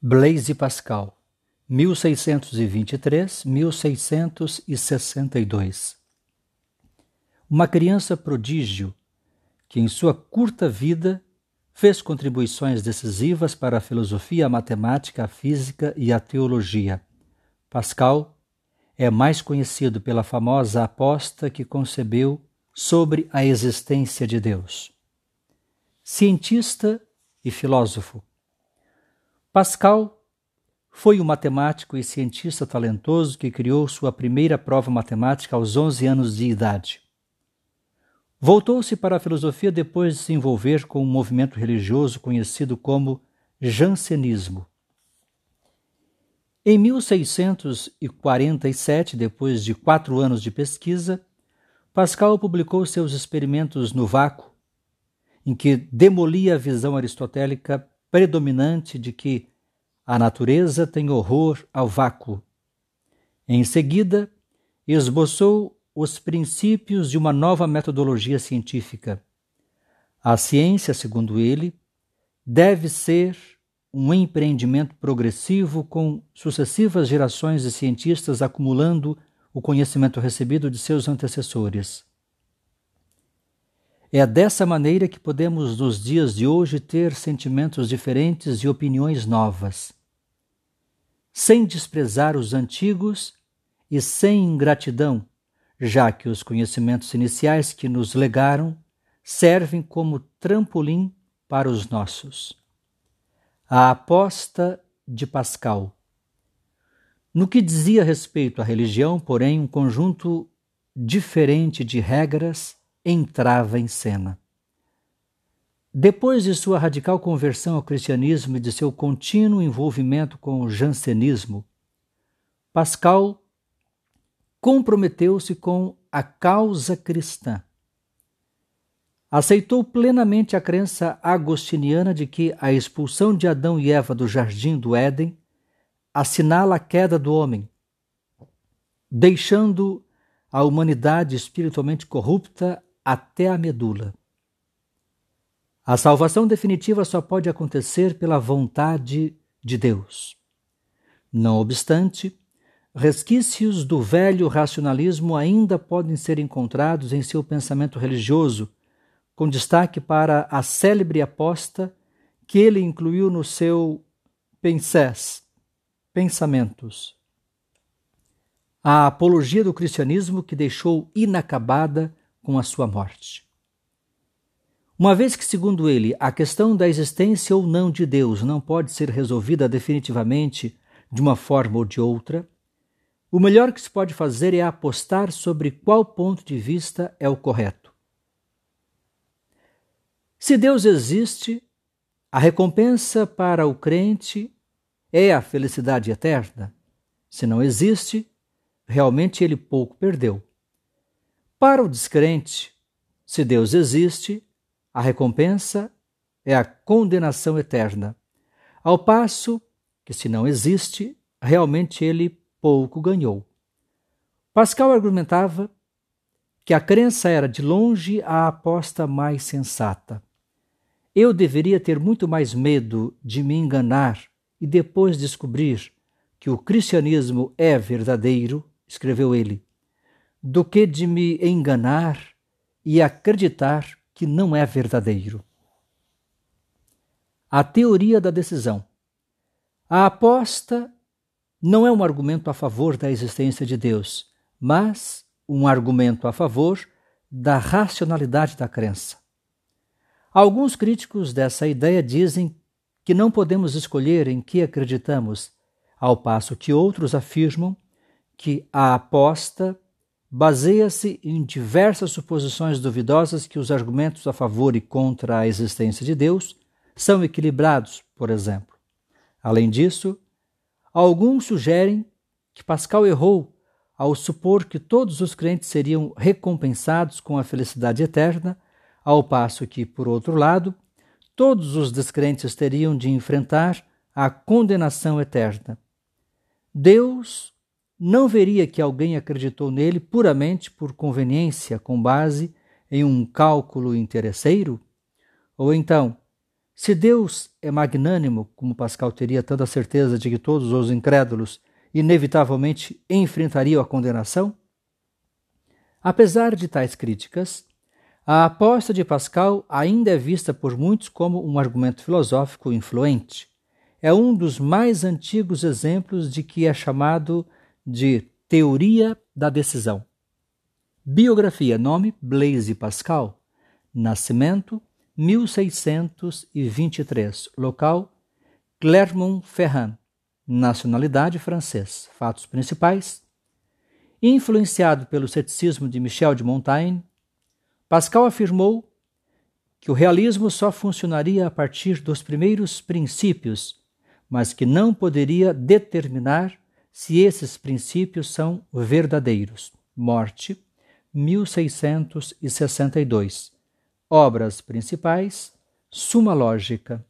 Blaise Pascal, 1623-1662 Uma criança prodígio que, em sua curta vida, fez contribuições decisivas para a filosofia, a matemática, a física e a teologia. Pascal é mais conhecido pela famosa aposta que concebeu sobre a existência de Deus. Cientista e filósofo, Pascal foi um matemático e cientista talentoso que criou sua primeira prova matemática aos 11 anos de idade. Voltou-se para a filosofia depois de se envolver com um movimento religioso conhecido como jansenismo. Em 1647, depois de quatro anos de pesquisa, Pascal publicou seus experimentos no vácuo, em que demolia a visão aristotélica predominante de que a natureza tem horror ao vácuo. Em seguida, esboçou os princípios de uma nova metodologia científica. A ciência, segundo ele, deve ser um empreendimento progressivo com sucessivas gerações de cientistas acumulando o conhecimento recebido de seus antecessores. É dessa maneira que podemos, nos dias de hoje, ter sentimentos diferentes e opiniões novas. Sem desprezar os antigos e sem ingratidão, já que os conhecimentos iniciais que nos legaram servem como trampolim para os nossos. A aposta de Pascal. No que dizia respeito à religião, porém, um conjunto diferente de regras entrava em cena. Depois de sua radical conversão ao cristianismo e de seu contínuo envolvimento com o jansenismo, Pascal comprometeu-se com a causa cristã. Aceitou plenamente a crença agostiniana de que a expulsão de Adão e Eva do jardim do Éden assinala a queda do homem, deixando a humanidade espiritualmente corrupta até a medula. A salvação definitiva só pode acontecer pela vontade de Deus. Não obstante, resquícios do velho racionalismo ainda podem ser encontrados em seu pensamento religioso, com destaque para a célebre aposta que ele incluiu no seu Pensés, Pensamentos. A apologia do cristianismo que deixou inacabada com a sua morte. Uma vez que, segundo ele, a questão da existência ou não de Deus não pode ser resolvida definitivamente de uma forma ou de outra, o melhor que se pode fazer é apostar sobre qual ponto de vista é o correto. Se Deus existe, a recompensa para o crente é a felicidade eterna. Se não existe, realmente ele pouco perdeu. Para o descrente, se Deus existe, a recompensa é a condenação eterna, ao passo que, se não existe, realmente ele pouco ganhou. Pascal argumentava que a crença era de longe a aposta mais sensata. Eu deveria ter muito mais medo de me enganar e depois descobrir que o cristianismo é verdadeiro, escreveu ele, do que de me enganar e acreditar que não é verdadeiro. A teoria da decisão. A aposta não é um argumento a favor da existência de Deus, mas um argumento a favor da racionalidade da crença. Alguns críticos dessa ideia dizem que não podemos escolher em que acreditamos, ao passo que outros afirmam que a aposta baseia-se em diversas suposições duvidosas que os argumentos a favor e contra a existência de Deus são equilibrados, por exemplo. Além disso, alguns sugerem que Pascal errou ao supor que todos os crentes seriam recompensados com a felicidade eterna, ao passo que, por outro lado, todos os descrentes teriam de enfrentar a condenação eterna. Deus não veria que alguém acreditou nele puramente por conveniência, com base em um cálculo interesseiro? Ou então, Se Deus é magnânimo, como Pascal teria tanta certeza de que todos os incrédulos inevitavelmente enfrentariam a condenação? Apesar de tais críticas, a aposta de Pascal ainda é vista por muitos como um argumento filosófico influente. É um dos mais antigos exemplos de que é chamado de teoria da decisão. Biografia: nome Blaise Pascal. Nascimento: 1623. Local: Clermont-Ferrand. Nacionalidade: francês. Fatos principais: Influenciado pelo ceticismo de Michel de Montaigne, Pascal afirmou que o realismo só funcionaria a partir dos primeiros princípios, mas que não poderia determinar se esses princípios são verdadeiros. Morte, 1662. Obras principais: Suma Lógica,